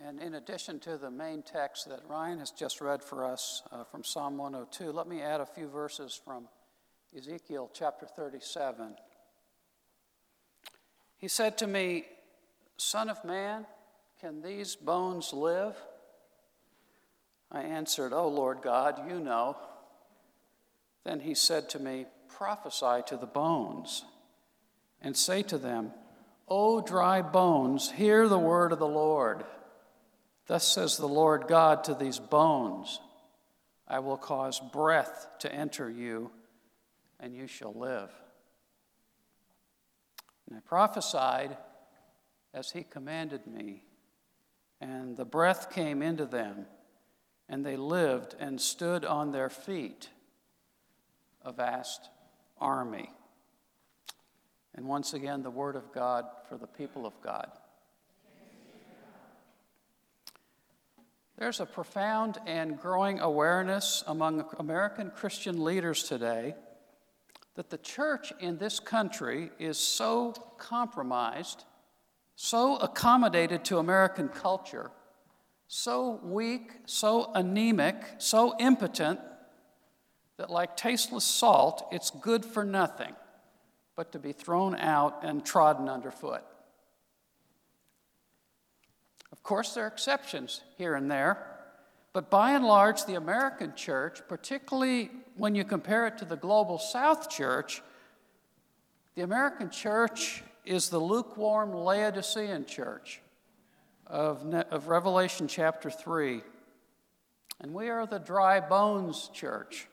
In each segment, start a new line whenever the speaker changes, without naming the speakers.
And in addition to the main text that Ryan has just read for us uh, from Psalm 102, let me add a few verses from Ezekiel chapter 37. He said to me, Son of man, can these bones live? I answered, Oh Lord God, you know. Then he said to me, Prophesy to the bones and say to them, O dry bones, hear the word of the Lord. Thus says the Lord God to these bones I will cause breath to enter you, and you shall live. And I prophesied as he commanded me, and the breath came into them, and they lived and stood on their feet, a vast army. And once again, the word of God for the people of God. There's a profound and growing awareness among American Christian leaders today that the church in this country is so compromised, so accommodated to American culture, so weak, so anemic, so impotent, that like tasteless salt, it's good for nothing but to be thrown out and trodden underfoot. Of course, there are exceptions here and there, but by and large, the American church, particularly when you compare it to the global South church, the American church is the lukewarm Laodicean church of, of Revelation chapter 3. And we are the dry bones church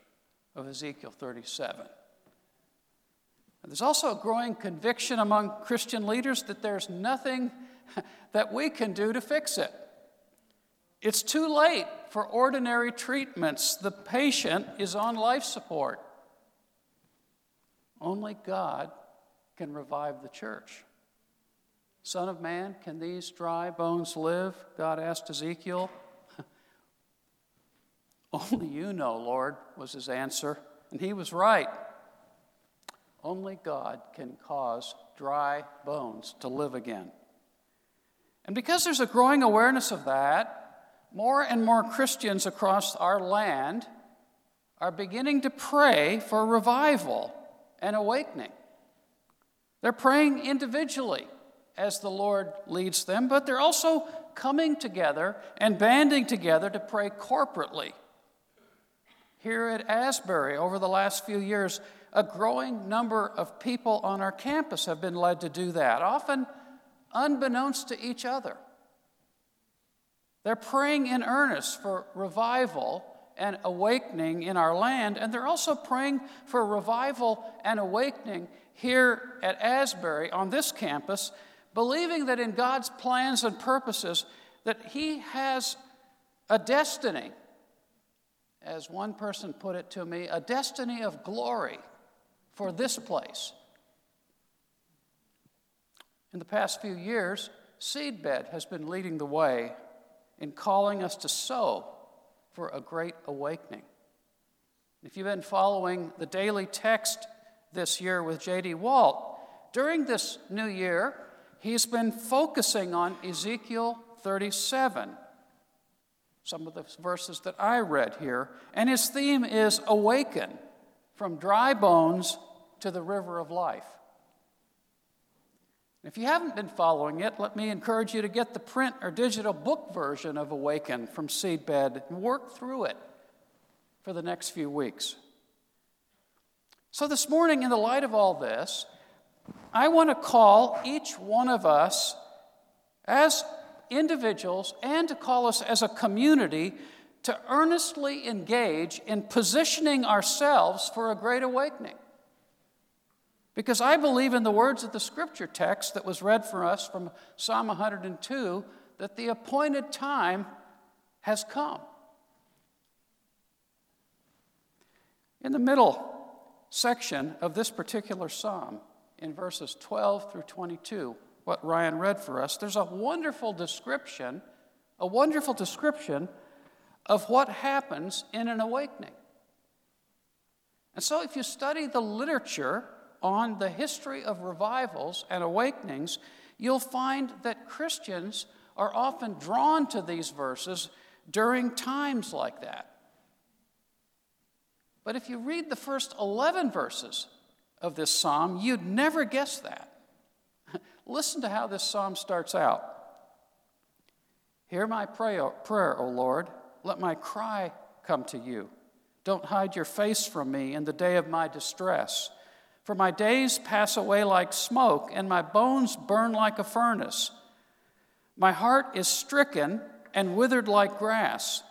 of Ezekiel 37. There's also a growing conviction among Christian leaders that there's nothing that we can do to fix it. It's too late for ordinary treatments. The patient is on life support. Only God can revive the church. Son of man, can these dry bones live? God asked Ezekiel. Only you know, Lord, was his answer. And he was right. Only God can cause dry bones to live again. And because there's a growing awareness of that, more and more Christians across our land are beginning to pray for revival and awakening. They're praying individually as the Lord leads them, but they're also coming together and banding together to pray corporately. Here at Asbury, over the last few years, a growing number of people on our campus have been led to do that, often unbeknownst to each other. They're praying in earnest for revival and awakening in our land, and they're also praying for revival and awakening here at Asbury on this campus, believing that in God's plans and purposes that He has a destiny, as one person put it to me, a destiny of glory for this place. In the past few years, Seedbed has been leading the way in calling us to sow for a great awakening. If you've been following the daily text this year with J.D. Walt, during this new year, he's been focusing on Ezekiel 37, some of the verses that I read here, and his theme is awaken from dry bones to the river of life. If you haven't been following it, let me encourage you to get the print or digital book version of Awaken from Seedbed and work through it for the next few weeks. So, this morning, in the light of all this, I want to call each one of us as individuals and to call us as a community to earnestly engage in positioning ourselves for a great awakening. Because I believe in the words of the scripture text that was read for us from Psalm 102 that the appointed time has come. In the middle section of this particular psalm, in verses 12 through 22, what Ryan read for us, there's a wonderful description, a wonderful description of what happens in an awakening. And so, if you study the literature on the history of revivals and awakenings, you'll find that Christians are often drawn to these verses during times like that. But if you read the first 11 verses of this psalm, you'd never guess that. Listen to how this psalm starts out. Hear my prayer, O Lord. Let my cry come to you. Don't hide your face from me in the day of my distress. For my days pass away like smoke, and my bones burn like a furnace. My heart is stricken and withered like grass.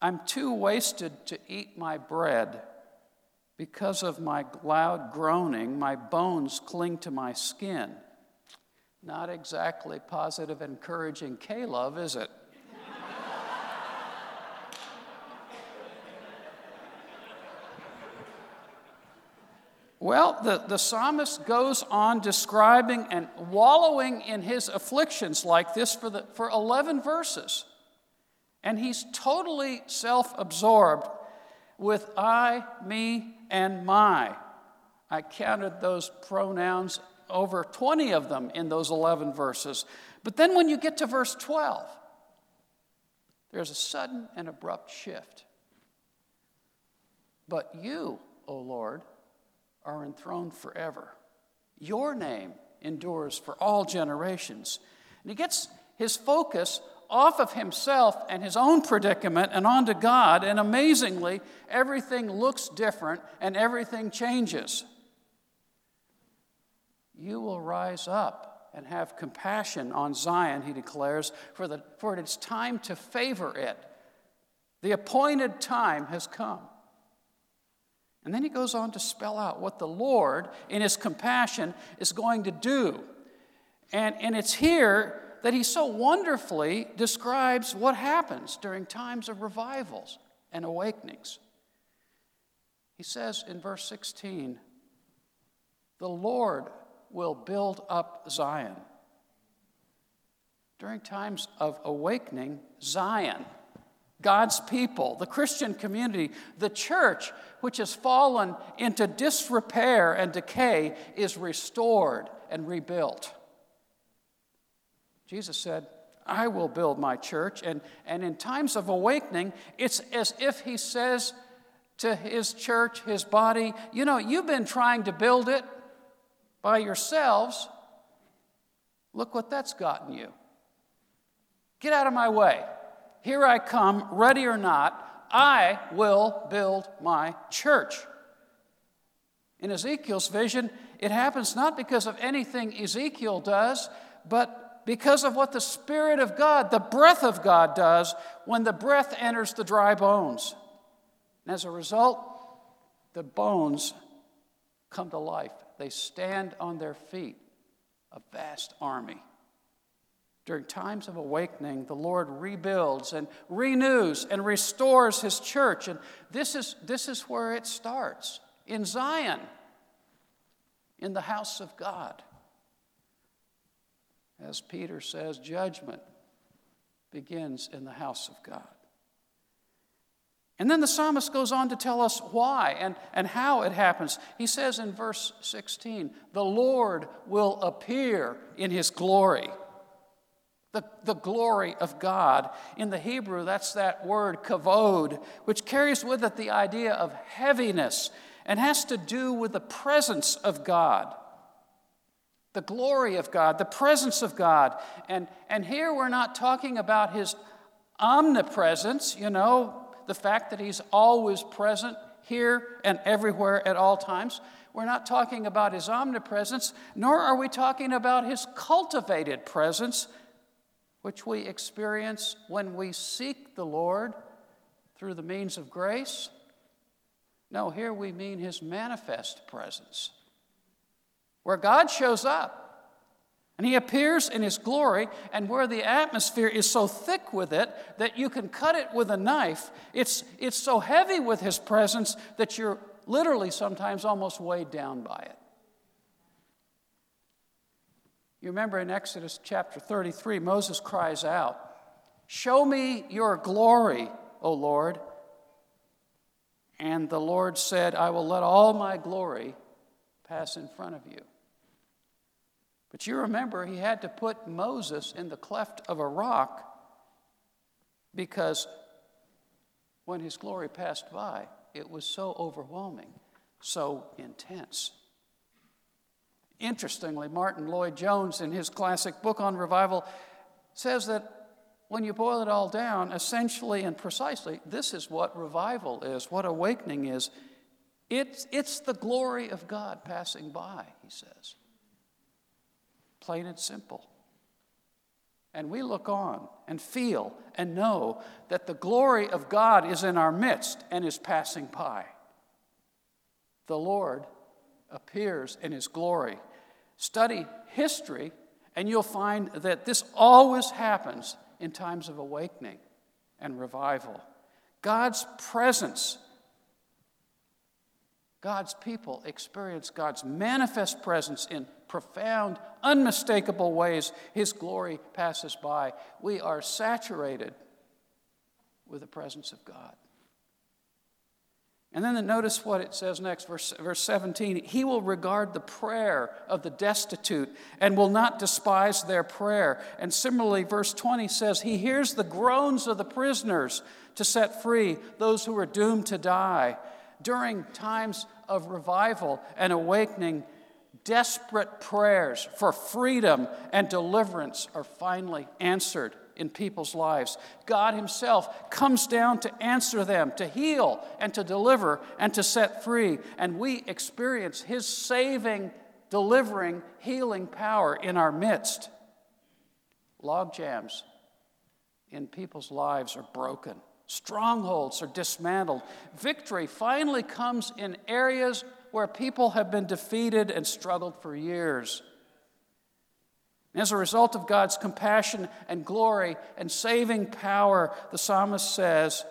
I'm too wasted to eat my bread. Because of my loud groaning, my bones cling to my skin. Not exactly positive, encouraging love, is it? Well, the, the psalmist goes on describing and wallowing in his afflictions like this for, the, for 11 verses. And he's totally self absorbed with I, me, and my. I counted those pronouns, over 20 of them in those 11 verses. But then when you get to verse 12, there's a sudden and abrupt shift. But you, O Lord, are enthroned forever. Your name endures for all generations. And he gets his focus off of himself and his own predicament and onto God, and amazingly, everything looks different and everything changes. You will rise up and have compassion on Zion, he declares, for, the, for it's time to favor it. The appointed time has come. And then he goes on to spell out what the Lord, in his compassion, is going to do. And, and it's here that he so wonderfully describes what happens during times of revivals and awakenings. He says in verse 16, The Lord will build up Zion. During times of awakening, Zion God's people, the Christian community, the church, which has fallen into disrepair and decay, is restored and rebuilt. Jesus said, I will build my church. And, and in times of awakening, it's as if he says to his church, his body, You know, you've been trying to build it by yourselves. Look what that's gotten you. Get out of my way. Here I come, ready or not, I will build my church. In Ezekiel's vision, it happens not because of anything Ezekiel does, but because of what the Spirit of God, the breath of God, does when the breath enters the dry bones. And as a result, the bones come to life. They stand on their feet, a vast army. During times of awakening, the Lord rebuilds and renews and restores his church. And this is, this is where it starts in Zion, in the house of God. As Peter says, judgment begins in the house of God. And then the psalmist goes on to tell us why and, and how it happens. He says in verse 16, The Lord will appear in his glory the, the glory of God. In the Hebrew, that's that word kavod, which carries with it the idea of heaviness and has to do with the presence of God. The glory of God, the presence of God. And, and here we're not talking about his omnipresence, you know, the fact that he's always present here and everywhere at all times. We're not talking about his omnipresence, nor are we talking about his cultivated presence which we experience when we seek the Lord through the means of grace. No, here we mean his manifest presence, where God shows up and he appears in his glory, and where the atmosphere is so thick with it that you can cut it with a knife. It's, it's so heavy with his presence that you're literally sometimes almost weighed down by it. You remember in Exodus chapter 33, Moses cries out, Show me your glory, O Lord. And the Lord said, I will let all my glory pass in front of you. But you remember, he had to put Moses in the cleft of a rock because when his glory passed by, it was so overwhelming, so intense. Interestingly, Martyn Lloyd-Jones, in his classic book on revival, says that when you boil it all down, essentially and precisely, this is what revival is, what awakening is. It's, it's the glory of God passing by, he says. Plain and simple. And we look on and feel and know that the glory of God is in our midst and is passing by. The Lord appears in his glory. Study history, and you'll find that this always happens in times of awakening and revival. God's presence God's people experience God's manifest presence in profound, unmistakable ways. His glory passes by. We are saturated with the presence of God. And then notice what it says next, verse, verse 17. He will regard the prayer of the destitute and will not despise their prayer. And similarly, verse 20 says, He hears the groans of the prisoners to set free those who are doomed to die during times of revival and awakening, desperate prayers for freedom and deliverance are finally answered in people's lives. God Himself comes down to answer them, to heal and to deliver and to set free. And we experience His saving, delivering, healing power in our midst. Log jams in people's lives are broken. Strongholds are dismantled. Victory finally comes in areas where people have been defeated and struggled for years. As a result of God's compassion and glory and saving power, the psalmist says,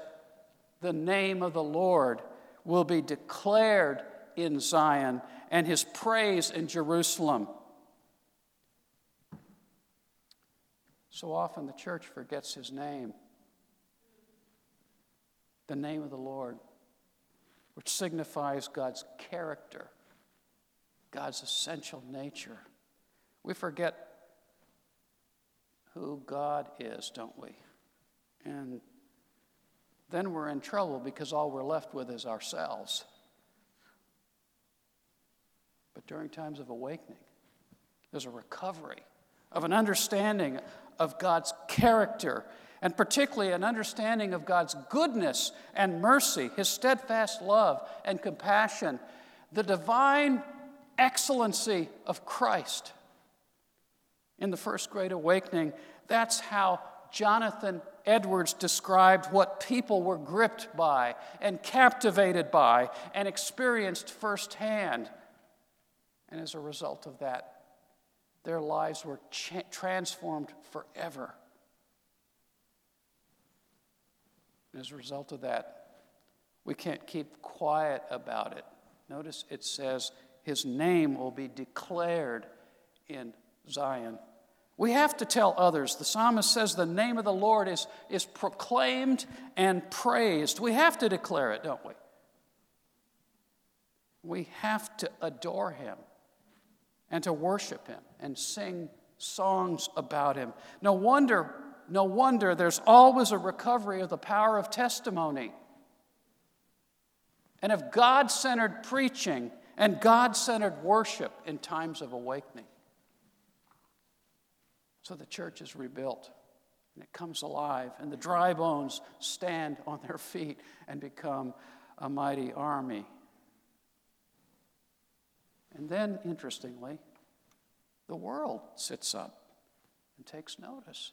the name of the Lord will be declared in Zion and his praise in Jerusalem. So often the church forgets his name the name of the Lord, which signifies God's character, God's essential nature. We forget who God is, don't we? And then we're in trouble because all we're left with is ourselves. But during times of awakening, there's a recovery of an understanding of God's character and particularly an understanding of God's goodness and mercy, His steadfast love and compassion, the divine excellency of Christ. In the First Great Awakening, that's how Jonathan Edwards described what people were gripped by and captivated by and experienced firsthand. And as a result of that, their lives were cha- transformed forever. as a result of that, we can't keep quiet about it. Notice it says, His name will be declared in Zion. We have to tell others. The psalmist says the name of the Lord is, is proclaimed and praised. We have to declare it, don't we? We have to adore Him and to worship Him and sing songs about Him. No wonder no wonder there's always a recovery of the power of testimony and of God centered preaching and God centered worship in times of awakening. So the church is rebuilt and it comes alive, and the dry bones stand on their feet and become a mighty army. And then, interestingly, the world sits up and takes notice.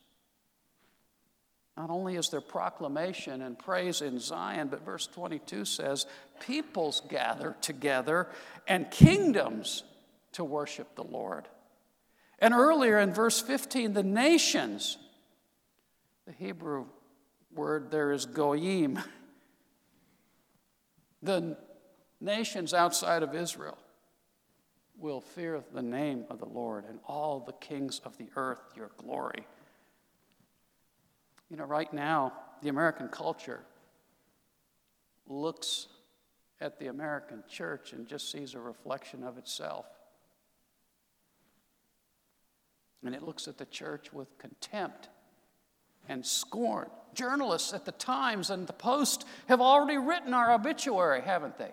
Not only is there proclamation and praise in Zion, but verse 22 says, peoples gather together and kingdoms to worship the Lord. And earlier in verse 15, the nations, the Hebrew word there is goyim, the nations outside of Israel will fear the name of the Lord, and all the kings of the earth your glory. You know, right now, the American culture looks at the American church and just sees a reflection of itself. And it looks at the church with contempt and scorn. Journalists at the Times and the Post have already written our obituary, haven't they?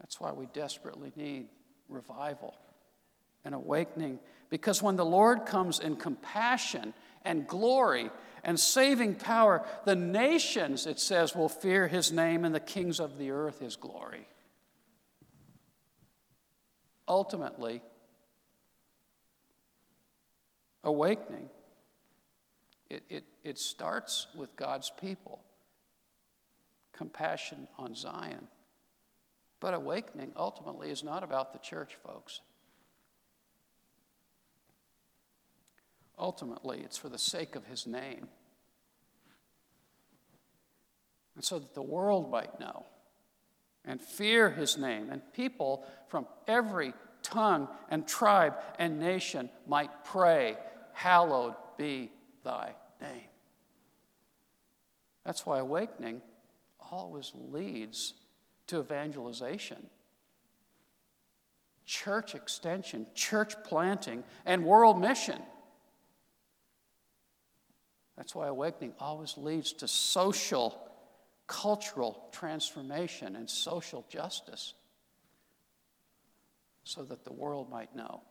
That's why we desperately need revival and awakening. Because when the Lord comes in compassion and glory and saving power, the nations, it says, will fear his name and the kings of the earth his glory. Ultimately, awakening, it, it, it starts with God's people. Compassion on Zion. But awakening ultimately is not about the church, folks. Ultimately, it's for the sake of his name. And so that the world might know and fear his name, and people from every tongue and tribe and nation might pray, Hallowed be thy name. That's why awakening always leads to evangelization, church extension, church planting, and world mission. That's why awakening always leads to social, cultural transformation and social justice so that the world might know.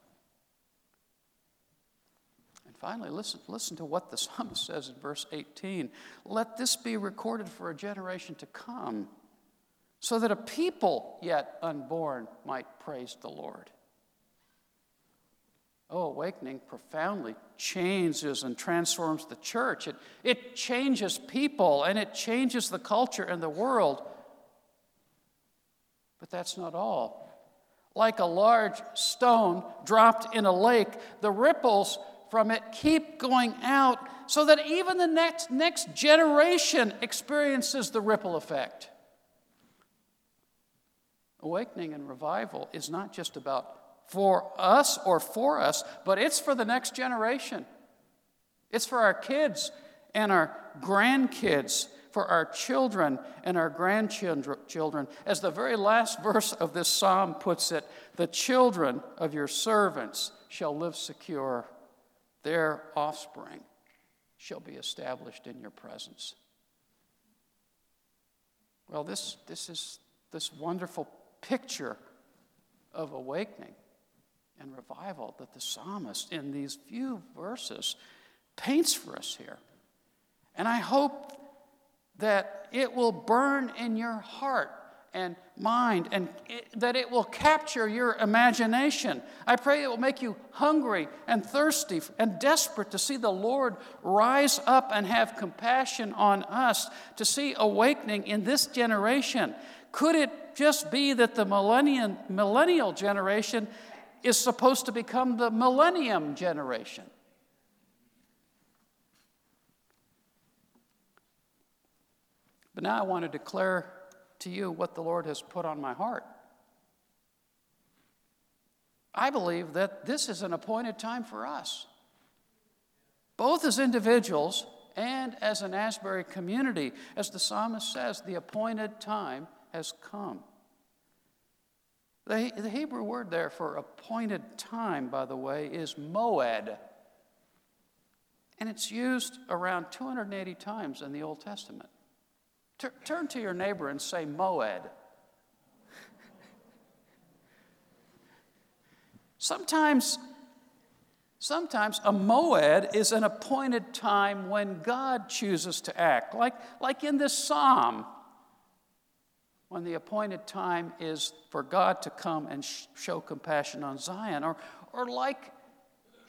And finally, listen, listen to what the psalmist says in verse 18. Let this be recorded for a generation to come so that a people yet unborn might praise the Lord. Oh, awakening profoundly changes and transforms the church. It, it changes people and it changes the culture and the world. But that's not all. Like a large stone dropped in a lake, the ripples from it keep going out so that even the next, next generation experiences the ripple effect. Awakening and revival is not just about for us or for us, but it's for the next generation. It's for our kids and our grandkids, for our children and our grandchildren. As the very last verse of this psalm puts it, the children of your servants shall live secure, their offspring shall be established in your presence. Well, this, this is this wonderful picture of awakening and revival that the psalmist in these few verses paints for us here. And I hope that it will burn in your heart and mind and it, that it will capture your imagination. I pray it will make you hungry and thirsty and desperate to see the Lord rise up and have compassion on us, to see awakening in this generation. Could it just be that the millennial generation is supposed to become the millennium generation. But now I want to declare to you what the Lord has put on my heart. I believe that this is an appointed time for us, both as individuals and as an Asbury community. As the psalmist says, the appointed time has come. The, the Hebrew word there for appointed time, by the way, is moed. And it's used around 280 times in the Old Testament. Turn to your neighbor and say moed. Sometimes, sometimes a moed is an appointed time when God chooses to act, like, like in this psalm when the appointed time is for God to come and sh- show compassion on Zion, or, or like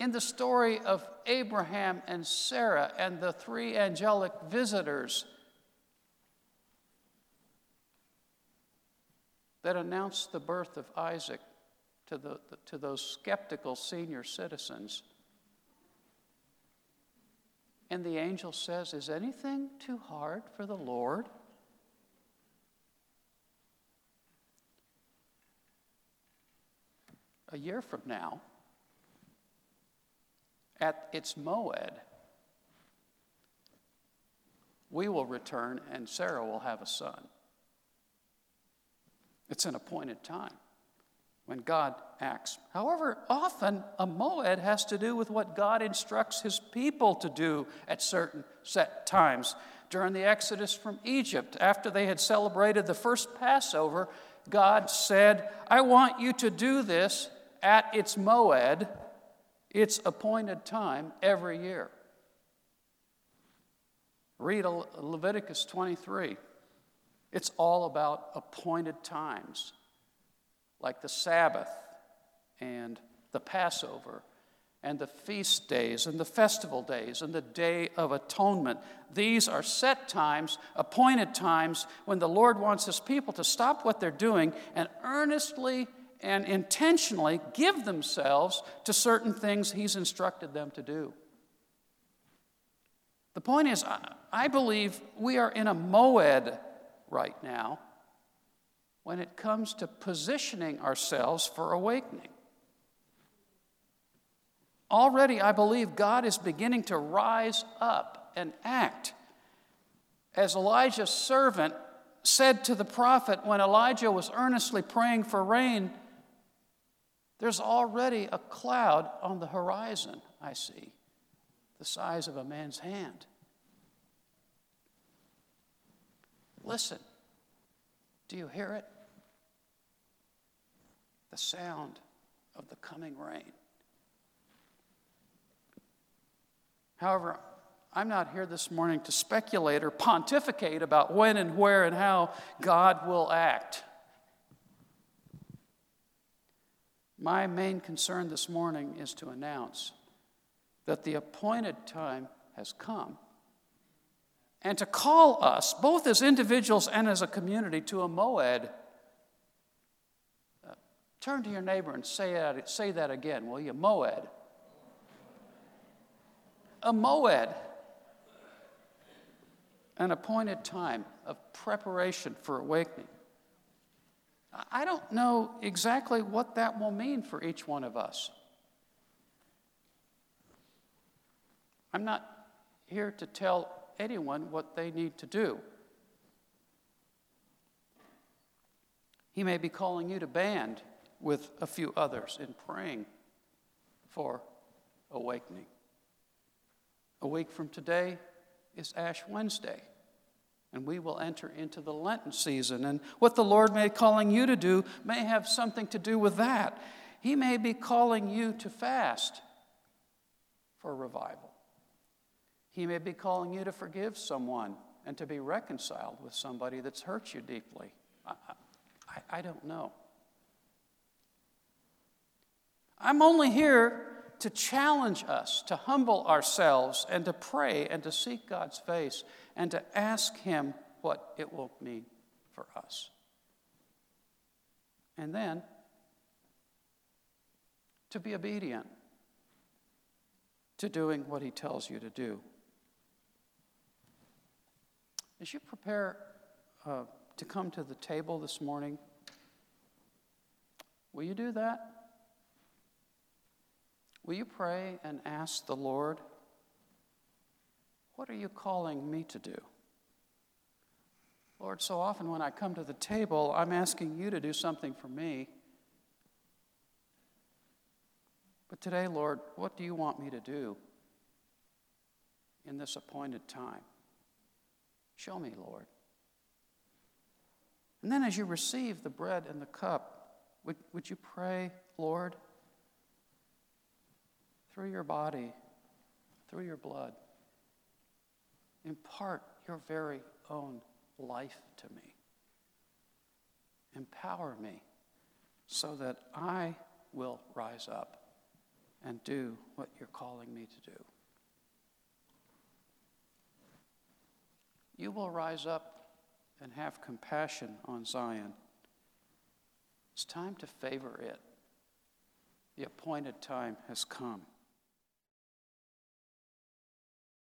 in the story of Abraham and Sarah and the three angelic visitors that announced the birth of Isaac to, the, to those skeptical senior citizens. And the angel says, Is anything too hard for the Lord? A year from now, at its moed, we will return and Sarah will have a son. It's an appointed time. when God acts. However, often a moed has to do with what God instructs his people to do at certain set times. During the Exodus from Egypt, after they had celebrated the first Passover, God said, I want you to do this at its moed, its appointed time, every year. Read Leviticus 23. It's all about appointed times, like the Sabbath and the Passover and the feast days and the festival days and the Day of Atonement. These are set times, appointed times, when the Lord wants His people to stop what they're doing and earnestly and intentionally give themselves to certain things He's instructed them to do. The point is, I believe we are in a moed right now when it comes to positioning ourselves for awakening. Already, I believe God is beginning to rise up and act. As Elijah's servant said to the prophet when Elijah was earnestly praying for rain, there's already a cloud on the horizon, I see, the size of a man's hand. Listen, do you hear it? The sound of the coming rain. However, I'm not here this morning to speculate or pontificate about when and where and how God will act. My main concern this morning is to announce that the appointed time has come and to call us, both as individuals and as a community, to a moed. Uh, turn to your neighbor and say that, say that again, will you? Moed a moed, an appointed time of preparation for awakening. I don't know exactly what that will mean for each one of us. I'm not here to tell anyone what they need to do. He may be calling you to band with a few others in praying for awakening. A week from today is Ash Wednesday, and we will enter into the Lenten season. And what the Lord may be calling you to do may have something to do with that. He may be calling you to fast for revival. He may be calling you to forgive someone and to be reconciled with somebody that's hurt you deeply. I, I, I don't know. I'm only here to challenge us to humble ourselves and to pray and to seek God's face and to ask Him what it will mean for us. And then to be obedient to doing what He tells you to do. As you prepare uh, to come to the table this morning, will you do that? Will you pray and ask the Lord, What are you calling me to do? Lord, so often when I come to the table, I'm asking you to do something for me. But today, Lord, what do you want me to do in this appointed time? Show me, Lord. And then as you receive the bread and the cup, would, would you pray, Lord? Through your body, through your blood. Impart your very own life to me. Empower me so that I will rise up and do what you're calling me to do. You will rise up and have compassion on Zion. It's time to favor it. The appointed time has come.